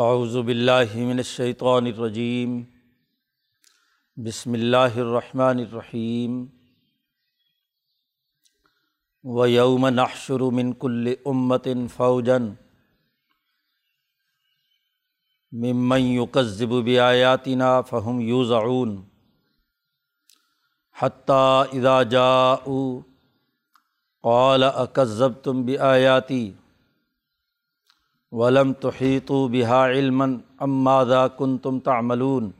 اعوذ باللہ من الشیطان الرجیم۔ بسم اللہ الرحمن الرحیم۔ و یوم نحشر من کل امت فوجن ممن یکذب بآیاتنا فہم یوزعون۔ حتیٰ اذا جاءوا قال اکذبتم بآیاتی۔ ولم تحیطوا بها علما ام ماذا کنتم تعملون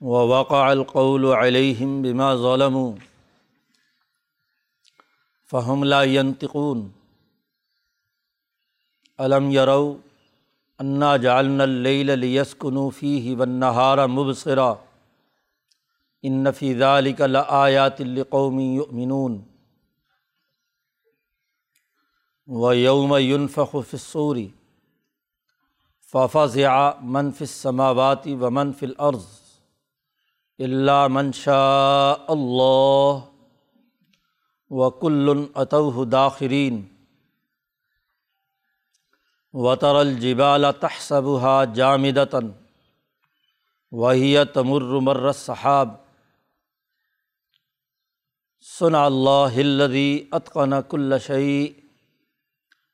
ووقع القول علیہم بما ظلموا فهم لا ينطقون الم یروا انا جعلنا اللیل لیسکنوا فیہ والنہار مبصرا ان فی ذلک لآیات لقوم یؤمنون و یوم یونفق فصوری ففزع من فی السماوات و من فی الارض اللہ من شاء اللہ و کل اتوہ داخرین وطر الجبال تحسبها جامدتا وهي تمر مر السحاب صنع اللہ الذي اتقن كل شيء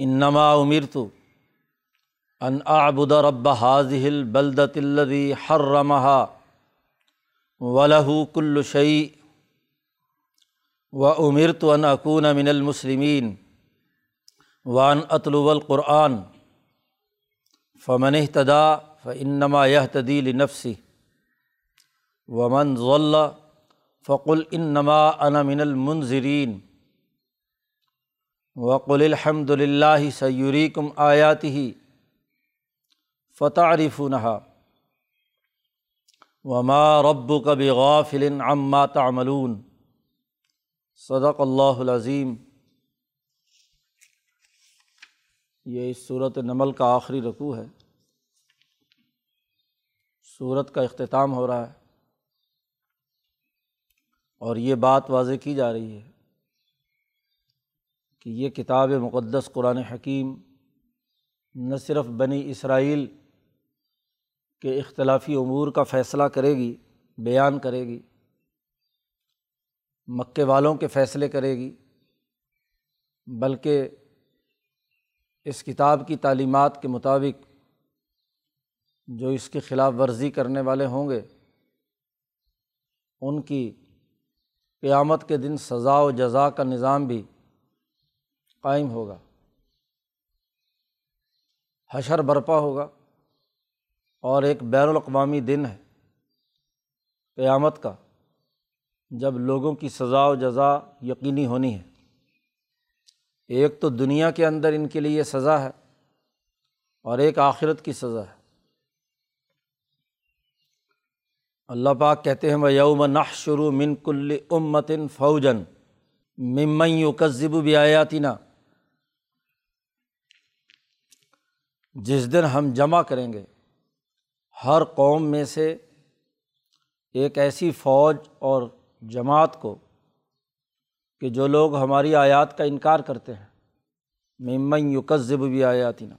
انما امرت ان اعبد رب هذه البلدة الذي حرمها وله كل شيء وامرت ان اكون من المسلمين وان اطلب القرآن فمن اهتدى فانما يهتدي لنفسه ومن ضل فقل انما انا من المنظرین وقل الحمد للہ سیوری کم آیات ہی فتعارف نہا وما رب کب غافل عما تعملون صدق اللہ العظیم۔ یہ اس صورت نمل کا آخری رقوع ہے۔ صورت کا اختتام ہو رہا ہے اور یہ بات واضح کی جا رہی ہے۔ کہ یہ کتاب مقدس قرآن حکیم نہ صرف بنی اسرائیل کے اختلافی امور کا فیصلہ کرے گی، بیان کرے گی، مکے والوں کے فیصلے کرے گی، بلکہ اس کتاب کی تعلیمات کے مطابق جو اس کی خلاف ورزی کرنے والے ہوں گے، ان کی قیامت کے دن سزا و جزا کا نظام بھی قائم ہوگا۔ حشر برپا ہوگا اور ایک بین الاقوامی دن ہے قیامت کا، جب لوگوں کی سزا و جزا یقینی ہونی ہے۔ ایک تو دنیا کے اندر ان کے لیے سزا ہے اور ایک آخرت کی سزا ہے۔ اللہ پاک کہتے ہیں وہ یوم نح شروع من کل امتن فوجن ممن یو قصب بھی آیاتینہ جس دن ہم جمع کریں گے، ہر قوم میں سے ایک ایسی فوج اور جماعت کو کہ جو لوگ ہماری آیات کا انکار کرتے ہیں۔ ممن یو قصب بھی آیاتینہ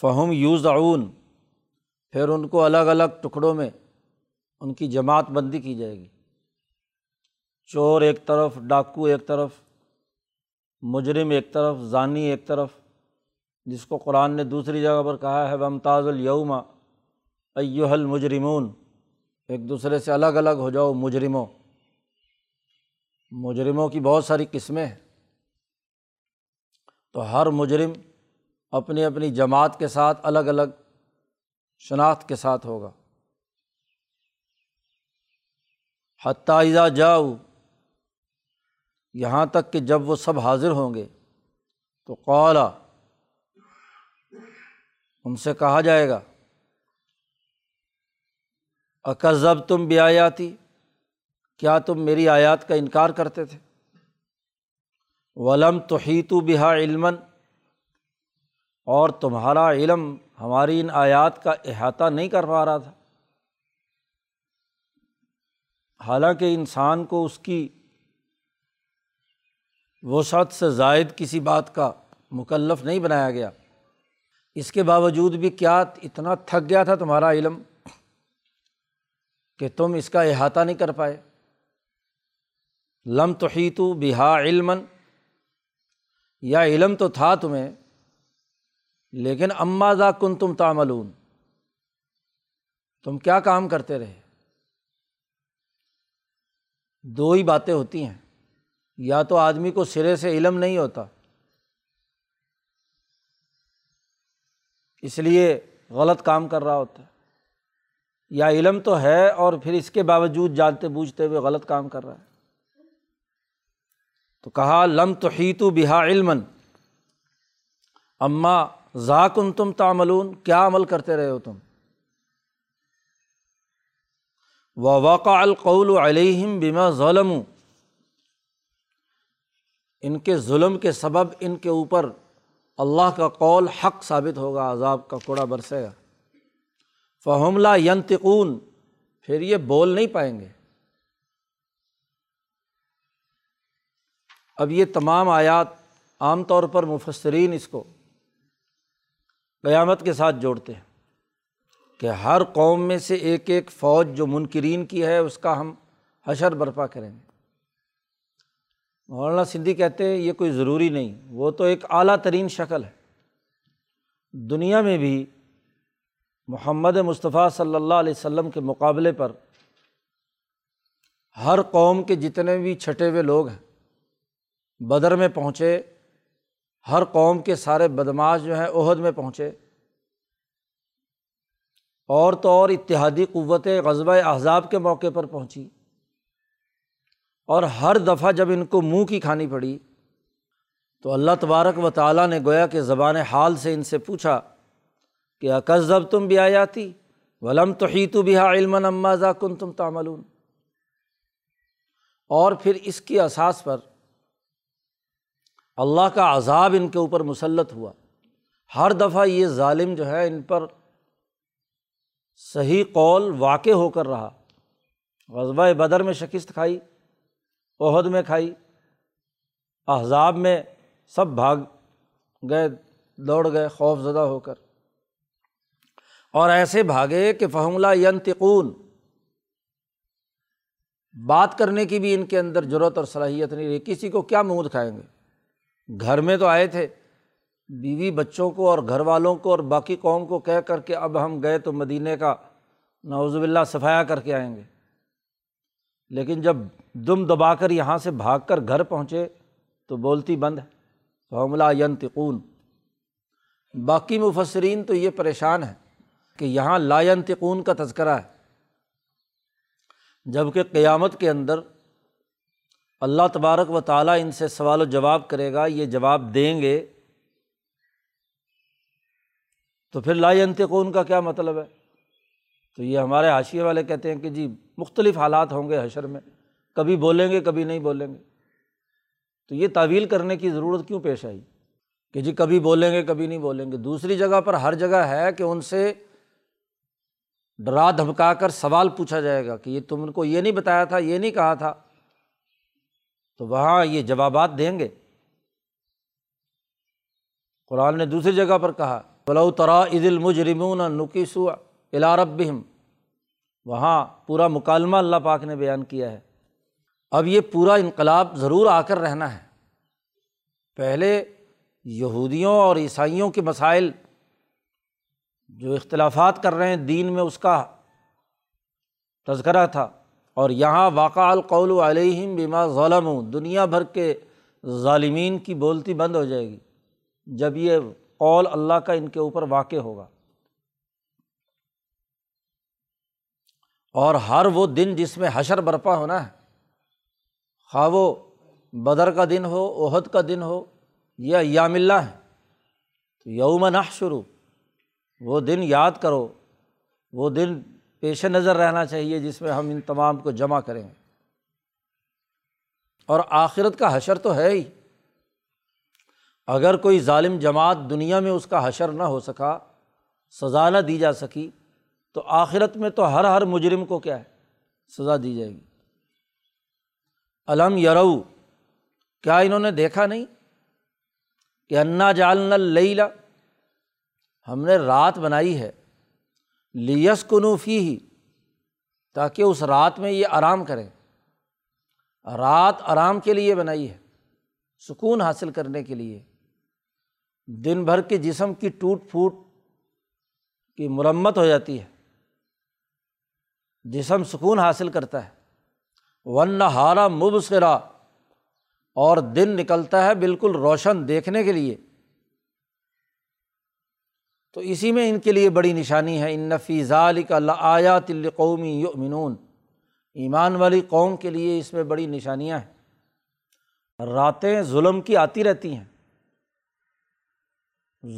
فہم یوز اعون پھر ان کو الگ الگ ٹکڑوں میں ان کی جماعت بندی کی جائے گی۔ چور ایک طرف، ڈاکو ایک طرف، مجرم ایک طرف ضانی ایک طرف۔ جس کو قرآن نے دوسری جگہ پر کہا ہے ممتاز الوما ایو المجرمون۔ ایک دوسرے سے الگ الگ ہو جاؤ، مجرموں۔ مجرموں کی بہت ساری قسمیں ہیں۔ تو ہر مجرم اپنی اپنی جماعت کے ساتھ الگ الگ شناخت کے ساتھ ہوگا۔ حتائزہ جاؤ، یہاں تک کہ جب وہ سب حاضر ہوں گے، تو قالا ان سے کہا جائے گا اکذب تم بھی آیاتی کیا تم میری آیات کا انکار کرتے تھے؟ ولم تو ہی تو بہا علم اور تمہارا علم ہماری ان آیات کا احاطہ نہیں کر پا رہا تھا۔ حالانکہ انسان کو اس کی وسعت سے زائد کسی بات کا مکلف نہیں بنایا گیا۔ اس کے باوجود بھی کیا اتنا تھک گیا تھا تمہارا علم کہ تم اس کا احاطہ نہیں کر پائے؟ لم تو ہی تو بہا علم یا علم تو تھا تمہیں، لیکن اماں کن تم تاملون تم کیا کام کرتے رہے؟ دو ہی باتیں ہوتی ہیں، یا تو آدمی کو سرے سے علم نہیں ہوتا اس لیے غلط کام کر رہا ہوتا ہے۔ یا علم تو ہے اور پھر اس کے باوجود جانتے بوجھتے ہوئے غلط کام کر رہا ہے۔ تو کہا، لم تو ہی تو بہا علم اماں ذاکن تم تاملون کیا عمل کرتے رہے ہو تم؟ و وقع القول علیہم بما ظلم ان کے ظلم کے سبب ان کے اوپر اللہ کا قول حق ثابت ہوگا، عذاب کا کوڑا برسے گا۔ فہملہ ینتقون پھر یہ بول نہیں پائیں گے۔ اب یہ تمام آیات عام طور پر مفسرین اس کو قیامت کے ساتھ جوڑتے ہیں کہ ہر قوم میں سے ایک ایک فوج جو منکرین کی ہے، اس کا ہم حشر برپا کریں گے۔ مولانا سندھی کہتے ہیں، یہ کوئی ضروری نہیں۔ وہ تو ایک اعلیٰ ترین شکل ہے۔ دنیا میں بھی محمد مصطفیٰ صلی اللہ علیہ وسلم کے مقابلے پر ہر قوم کے جتنے بھی چھٹے ہوئے لوگ ہیں، بدر میں پہنچے، ہر قوم کے سارے بدماش جو ہیں عہد میں پہنچے۔ اور تو اور اتحادی قوتیں غزبۂ احزاب کے موقع پر پہنچی اور ہر دفعہ جب ان کو منہ کی کھانی پڑی، تو اللہ تبارک و تعالیٰ نے گویا کہ زبان حال سے ان سے پوچھا کہ اکذب تم بھی آیاتی ولم تو ہی تو بھی علم امازا کن تم تامل اور پھر اس کی اساس پر اللہ کا عذاب ان کے اوپر مسلط ہوا۔ ہر دفعہ یہ ظالم جو ہے ان پر صحیح قول واقع ہو کر رہا۔ غزبۂ بدر میں شکست کھائی۔ عہد میں کھائی۔ احزاب میں سب بھاگ گئے، دوڑ گئے خوف زدہ ہو کر۔ اور ایسے بھاگے کہ فہملہ ینتقون بات کرنے کی بھی ان کے اندر ضرورت اور صلاحیت نہیں رہی۔ کسی کو کیا منہ دکھائیں گے؟ گھر میں تو آئے تھے۔ بیوی بچوں کو اور گھر والوں کو اور باقی قوم کو کہہ کر کے اب ہم گئے تو مدینے کا نوز باللہ صفایا کر کے آئیں گے۔ لیکن جب دم دبا کر یہاں سے بھاگ کر گھر پہنچے تو بولتی بند ہے فملہ ینتقون باقی مفسرین تو یہ پریشان ہے کہ یہاں لا ینتقون کا تذکرہ ہے۔ جبکہ قیامت کے اندر اللہ تبارک و تعالیٰ ان سے سوال و جواب کرے گا، یہ جواب دیں گے۔ تو پھر لا انتقون کا کیا مطلب ہے؟ تو یہ ہمارے حاشیے والے کہتے ہیں کہ جی مختلف حالات ہوں گے حشر میں۔ کبھی بولیں گے، کبھی نہیں بولیں گے۔ تو یہ تعویل کرنے کی ضرورت کیوں پیش آئی؟ کہ جی کبھی بولیں گے، کبھی نہیں بولیں گے۔ دوسری جگہ پر ہر جگہ ہے کہ ان سے ڈرا دھمکا کر سوال پوچھا جائے گا کہ یہ تم ان کو یہ نہیں بتایا تھا، یہ نہیں کہا تھا۔ تو وہاں یہ جوابات دیں گے۔ قرآن نے دوسری جگہ پر کہا بلو ترا عید المجرمون نقیسو الاربہم وہاں پورا مکالمہ اللہ پاک نے بیان کیا ہے۔ اب یہ پورا انقلاب ضرور آ کر رہنا ہے۔ پہلے یہودیوں اور عیسائیوں کے مسائل جو اختلافات کر رہے ہیں، دین میں اس کا تذکرہ تھا۔ اور یہاں واقع القول علیہم بما ظلم دنیا بھر کے ظالمین کی بولتی بند ہو جائے گی۔ جب یہ قول اللہ کا ان کے اوپر واقع ہوگا۔ اور ہر وہ دن جس میں حشر برپا ہونا ہے، خواہ وہ بدر کا دن ہو عہد کا دن ہو یا یام اللہ ہے، تو یوم نہ شروع وہ دن یاد کرو، وہ دن پیش نظر رہنا چاہیے جس میں ہم ان تمام کو جمع کریں۔ اور آخرت کا حشر تو ہے ہی۔ اگر کوئی ظالم جماعت دنیا میں اس کا حشر نہ ہو سکا، سزا نہ دی جا سکی تو آخرت میں تو ہر ہر مجرم کو کیا ہے؟ سزا دی جائے گی۔ علم یرو، کیا انہوں نے دیکھا نہیں؟ کہ انا جالن لیلا ہم نے رات بنائی ہے لیس کنوفی ہی تاکہ اس رات میں یہ آرام کریں۔ رات آرام کے لیے بنائی ہے، سکون حاصل کرنے کے لیے۔ دن بھر کے جسم کی ٹوٹ پھوٹ کی مرمت ہو جاتی ہے۔ جسم سکون حاصل کرتا ہے۔ ون ہارا مبصرا۔ اور دن نکلتا ہے بالکل روشن دیکھنے کے لیے۔ تو اسی میں ان کے لیے بڑی نشانی ہے۔ ان نفیز علی کا آیات القومی یؤمنون ایمان والی قوم کے لیے اس میں بڑی نشانیاں ہیں۔ راتیں ظلم کی آتی رہتی ہیں۔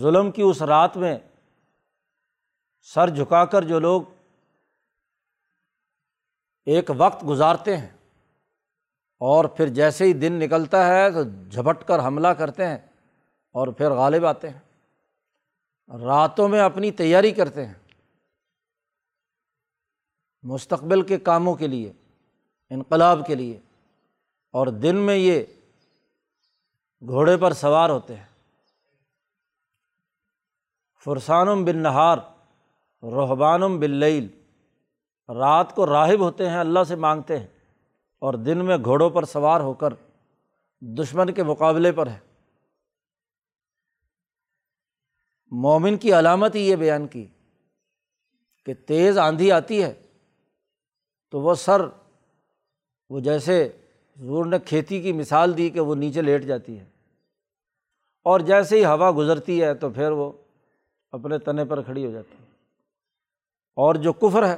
ظلم کی اس رات میں سر جھکا کر جو لوگ ایک وقت گزارتے ہیں اور پھر جیسے ہی دن نکلتا ہے تو جھپٹ کر حملہ کرتے ہیں اور پھر غالب آتے ہیں راتوں میں اپنی تیاری کرتے ہیں مستقبل کے کاموں کے لیے، انقلاب کے لیے، اور دن میں یہ گھوڑے پر سوار ہوتے ہیں۔ فرسانم بن نہار رحبانم بلیل رات کو راہب ہوتے ہیں، اللہ سے مانگتے ہیں اور دن میں گھوڑوں پر سوار ہو کر دشمن کے مقابلے پر ہے مومن کی علامت ہی یہ بیان کی کہ تیز آندھی آتی ہے تو وہ سر، وہ جیسے حضور نے کھیتی کی مثال دی کہ وہ نیچے لیٹ جاتی ہے۔ اور جیسے ہی ہوا گزرتی ہے تو پھر وہ اپنے تنے پر کھڑی ہو جاتی ہے۔ اور جو کفر ہے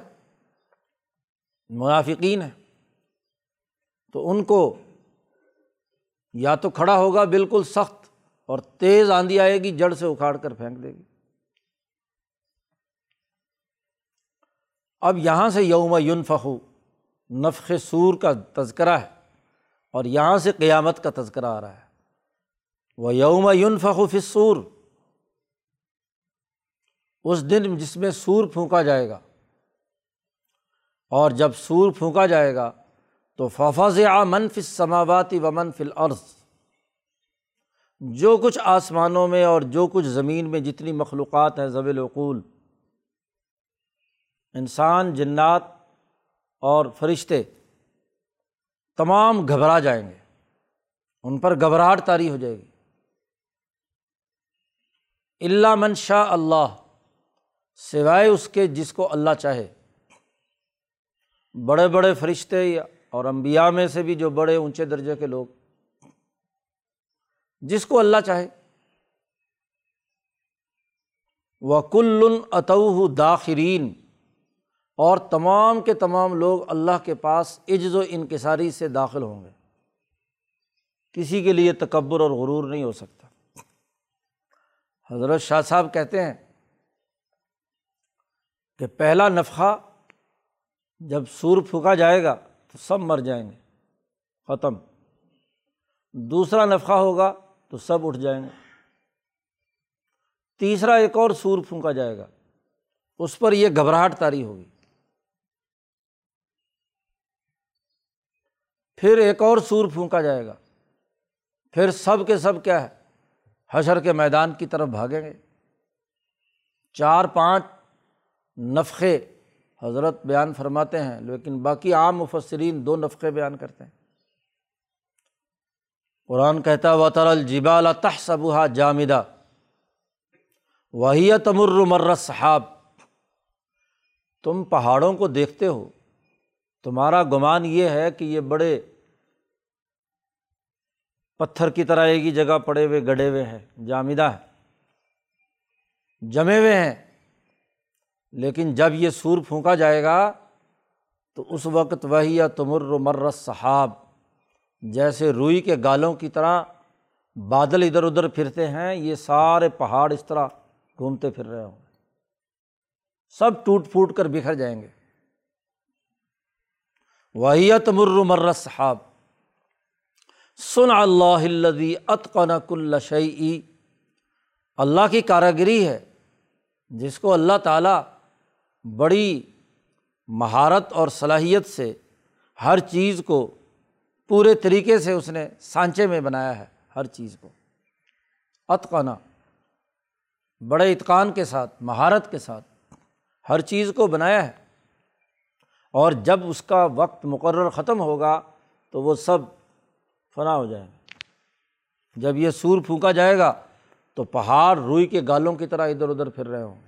منافقین ہے تو ان کو یا تو کھڑا ہوگا بالکل سخت اور تیز آندھی آئے گی، جڑ سے اکھاڑ کر پھینک دے گی۔ اب یہاں سے یوم یون فخو نفق سور کا تذکرہ ہے اور یہاں سے قیامت کا تذکرہ آ رہا ہے۔ وہ یوم یونفخو فصور اس دن جس میں سور پھونکا جائے گا۔ اور جب سور پھونکا جائے گا تو ففاظ آ منفِ سماواتی و منفل عرض جو کچھ آسمانوں میں اور جو کچھ زمین میں جتنی مخلوقات ہیں ضوی العقول، انسان، جنات اور فرشتے تمام گھبرا جائیں گے، ان پر گھبراہٹ طاری ہو جائے گی۔ اللہ من شاہ اللہ سوائے اس کے جس کو اللہ چاہے۔ بڑے بڑے فرشتے یا اور امبیا میں سے بھی جو بڑے اونچے درجے کے لوگ، جس کو اللہ چاہے۔ وہ کل اتو داخرین اور تمام کے تمام لوگ اللہ کے پاس عجز و انکساری سے داخل ہوں گے۔ کسی کے لیے تکبر اور غرور نہیں ہو سکتا۔ حضرت شاہ صاحب کہتے ہیں کہ پہلا نفقہ جب سور پھونکا جائے گا تو سب مر جائیں گے، ختم۔ دوسرا نفقہ ہوگا تو سب اٹھ جائیں گے۔ تیسرا ایک اور سور پھونکا جائے گا، اس پر یہ گھبراہٹ تاری ہوگی۔ پھر ایک اور سور پھونکا جائے گا۔ پھر سب کے سب کیا ہے؟ حشر کے میدان کی طرف بھاگیں گے۔ چار پانچ نفقے حضرت بیان فرماتے ہیں، لیکن باقی عام مفسرین دو نفقے بیان کرتے ہیں۔ قرآن کہتا و تر الجبال تحسبہ جامدہ۔ وہی تمر مر صحاب تم پہاڑوں کو دیکھتے ہو۔ تمہارا گمان یہ ہے کہ یہ بڑے پتھر کی طرح ایک ہی جگہ پڑے ہوئے، گڑے ہوئے ہیں، جامدہ ہے جمے ہوئے ہیں۔ لیکن جب یہ سور پھونکا جائے گا تو اس وقت وہی تمر مرس صحاب، جیسے روئی کے گالوں کی طرح بادل ادھر ادھر پھرتے ہیں، یہ سارے پہاڑ اس طرح گھومتے پھر رہے ہوں گے۔ سب ٹوٹ پھوٹ کر بکھر جائیں گے۔ وحیت مر مر صحاب۔ سن اللہ الدی اتقن کل شعی اللہ کی کاراگری ہے، جس کو اللہ تعالیٰ بڑی مہارت اور صلاحیت سے ہر چیز کو پورے طریقے سے اس نے سانچے میں بنایا ہے، ہر چیز کو۔ اتقنا بڑے اطقان کے ساتھ، مہارت کے ساتھ ہر چیز کو بنایا ہے۔ اور جب اس کا وقت مقرر ختم ہوگا تو وہ سب فنا ہو جائیں گے۔ جب یہ سور پھونکا جائے گا تو پہاڑ روئی کے گالوں کی طرح ادھر ادھر پھر رہے ہوں گے۔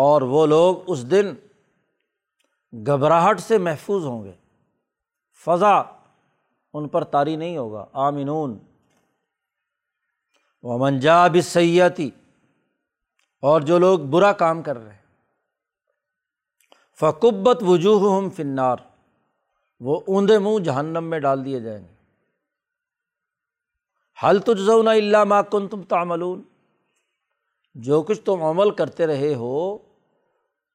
اور وہ لوگ اس دن گھبراہٹ سے محفوظ ہوں گے۔ فضا ان پر طاری نہیں ہوگا۔ آمنون۔ وہ منجاب سیاتی اور جو لوگ برا کام کر رہے ہیں۔ فقبت وجوہ ہم فنار وہ اوندے منہ جہنم میں ڈال دیے جائیں گے۔ حل تجزون اللہ ما کن تم تعملون۔ جو کچھ تم عمل کرتے رہے ہو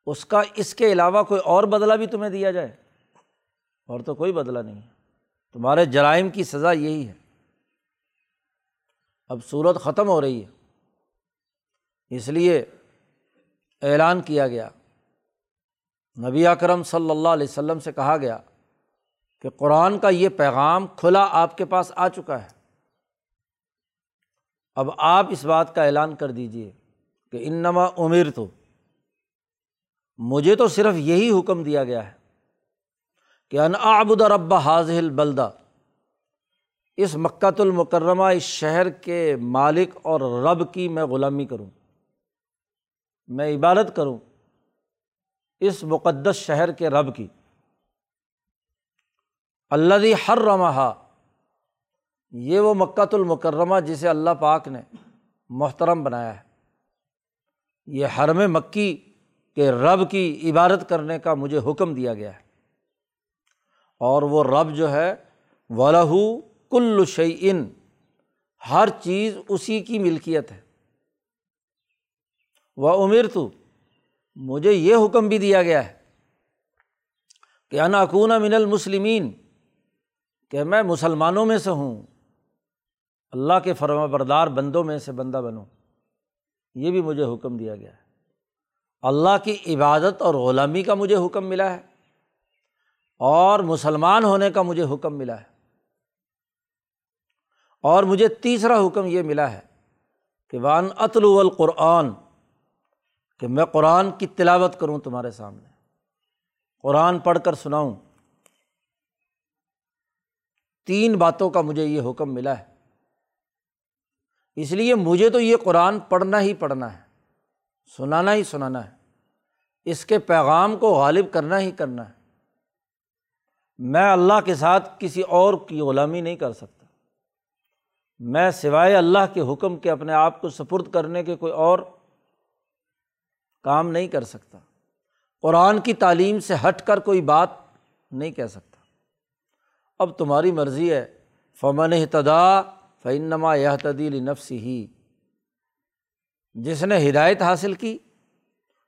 اس کا اس کے علاوہ کوئی اور بدلا بھی تمہیں دیا جائے؟ اور تو کوئی بدلا نہیں تمہارے جرائم کی سزا یہی ہے۔ اب صورت ختم ہو رہی ہے۔ اس لیے اعلان کیا گیا۔ نبی اکرم صلی اللہ علیہ وسلم سے کہا گیا کہ قرآن کا یہ پیغام کھلا آپ کے پاس آ چکا ہے۔ اب آپ اس بات کا اعلان کر دیجیے کہ ان نما عمر تو مجھے تو صرف یہی حکم دیا گیا ہے کہ ان آبد رب حاضل بلدہ اس مکت المکرمہ، اس شہر کے مالک اور رب کی میں غلامی کروں، میں عبادت کروں اس مقدس شہر کے رب کی۔ اللہ ہر رمحہ یہ وہ مکۃ المکرمہ جسے اللہ پاک نے محترم بنایا ہے۔ یہ حرم مکی کے رب کی عبادت کرنے کا مجھے حکم دیا گیا ہے۔ اور وہ رب جو ہے ولہ کل شعین ہر چیز اسی کی ملکیت ہے۔ وہ عمر تو مجھے یہ حکم بھی دیا گیا ہے کہ اناکون من المسلمین کہ میں مسلمانوں میں سے ہوں۔ اللہ کے فرما بردار بندوں میں سے بندہ بنوں۔ یہ بھی مجھے حکم دیا گیا ہے۔ اللہ کی عبادت اور غلامی کا مجھے حکم ملا ہے اور مسلمان ہونے کا مجھے حکم ملا ہے اور مجھے تیسرا حکم یہ ملا ہے کہ وان اطلو القرآن، کہ میں قرآن کی تلاوت کروں تمہارے سامنے۔ قرآن پڑھ کر سناؤں۔ تین باتوں کا مجھے یہ حکم ملا ہے۔ اس لیے مجھے تو یہ قرآن پڑھنا ہی پڑھنا ہے۔ سنانا ہی سنانا ہے۔ اس کے پیغام کو غالب کرنا ہی کرنا ہے۔ میں اللہ کے ساتھ کسی اور کی غلامی نہیں کر سکتا۔ میں سوائے اللہ کے حکم کے اپنے آپ کو سپرد کرنے کے کوئی اور کام نہیں کر سکتا۔ قرآن کی تعلیم سے ہٹ کر کوئی بات نہیں کہہ سکتا۔ اب تمہاری مرضی ہے۔ فمن احتدا فنما یہ تدیل نفس ہی جس نے ہدایت حاصل کی،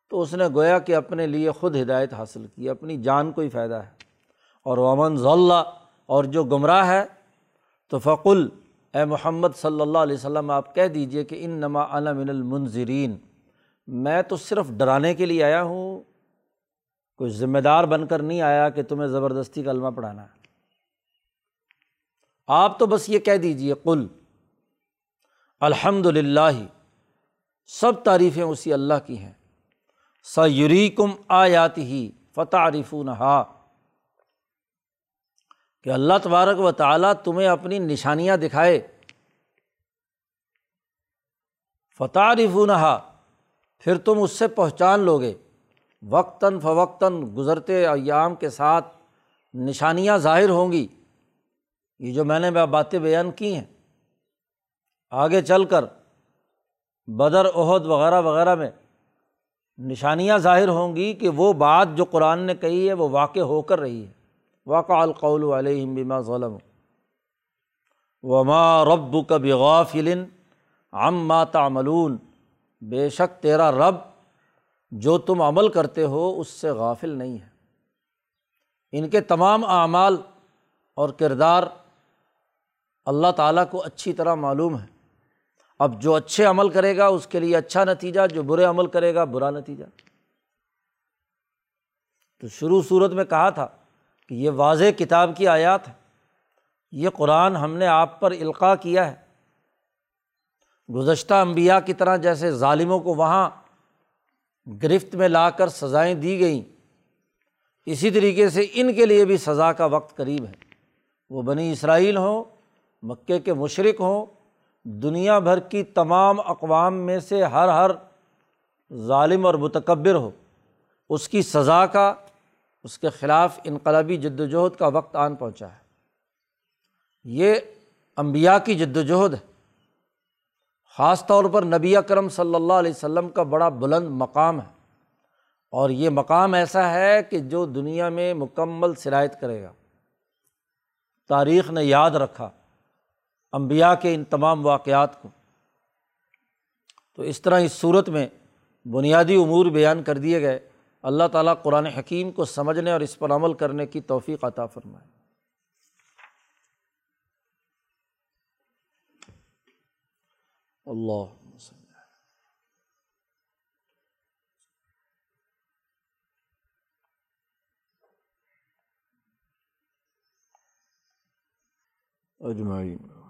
تو اس نے گویا کہ اپنے لیے خود ہدایت حاصل کی، اپنی جان کو ہی فائدہ ہے۔ اور ومن ضلع اور جو گمراہ ہے، تو فقل، اے محمد صلی اللہ علیہ وسلم، آپ کہہ دیجیے کہ ان نما من المنظرین میں تو صرف ڈرانے کے لیے آیا ہوں۔ کوئی ذمہ دار بن کر نہیں آیا کہ تمہیں زبردستی کا علمہ پڑھانا ہے۔ آپ تو بس یہ کہہ دیجیے کل الحمد للہ سب تعریفیں اسی اللہ کی ہیں۔ سیری کم آیات ہی فتح عریف نہا کہ اللہ تبارک و تعالیٰ تمہیں اپنی نشانیاں دکھائے۔ فتح عریف نہا پھر تم اس سے پہچان لو گے وقتاً فوقتاً گزرتے ایام کے ساتھ نشانیاں ظاہر ہوں گی۔ یہ جو میں نے باتیں بیان کی ہیں۔ آگے چل کر بدر عہد وغیرہ وغیرہ میں نشانیاں ظاہر ہوں گی کہ وہ بات جو قرآن نے کہی ہے وہ واقع ہو کر رہی ہے۔ واقع القول علیہم بما ظلم وما رب کا بغافل عم تعملون۔ بے شک تیرا رب جو تم عمل کرتے ہو اس سے غافل نہیں ہے۔ ان کے تمام اعمال اور کردار اللہ تعالیٰ کو اچھی طرح معلوم ہے۔ اب جو اچھے عمل کرے گا، اس کے لیے اچھا نتیجہ، جو برے عمل کرے گا، برا نتیجہ۔ تو شروع صورت میں کہا تھا کہ یہ واضح کتاب کی آیات ہے یہ قرآن ہم نے آپ پر القاع کیا ہے۔ گزشتہ امبیا کی طرح جیسے ظالموں کو وہاں گرفت میں لا کر سزائیں دی گئیں، اسی طریقے سے ان کے لیے بھی سزا کا وقت قریب ہے۔ وہ بنی اسرائیل ہوں، مکے کے مشرق ہوں دنیا بھر کی تمام اقوام میں سے ہر ہر ظالم اور متکبر ہو، اس کی سزا کا، اس کے خلاف انقلابی جد وجہد کا وقت آن پہنچا ہے۔ یہ امبیا کی جد وجہد ہے۔ خاص طور پر نبی اکرم صلی اللہ علیہ وسلم کا بڑا بلند مقام ہے۔ اور یہ مقام ایسا ہے کہ جو دنیا میں مکمل شرائط کرے گا۔ تاریخ نے یاد رکھا۔ امبیا کے ان تمام واقعات کو۔ تو اس طرح اس صورت میں بنیادی امور بیان کر دیے گئے۔ اللہ تعالیٰ قرآن حکیم کو سمجھنے اور اس پر عمل کرنے کی توفیق عطا فرمائے۔ اللہ اجمعین۔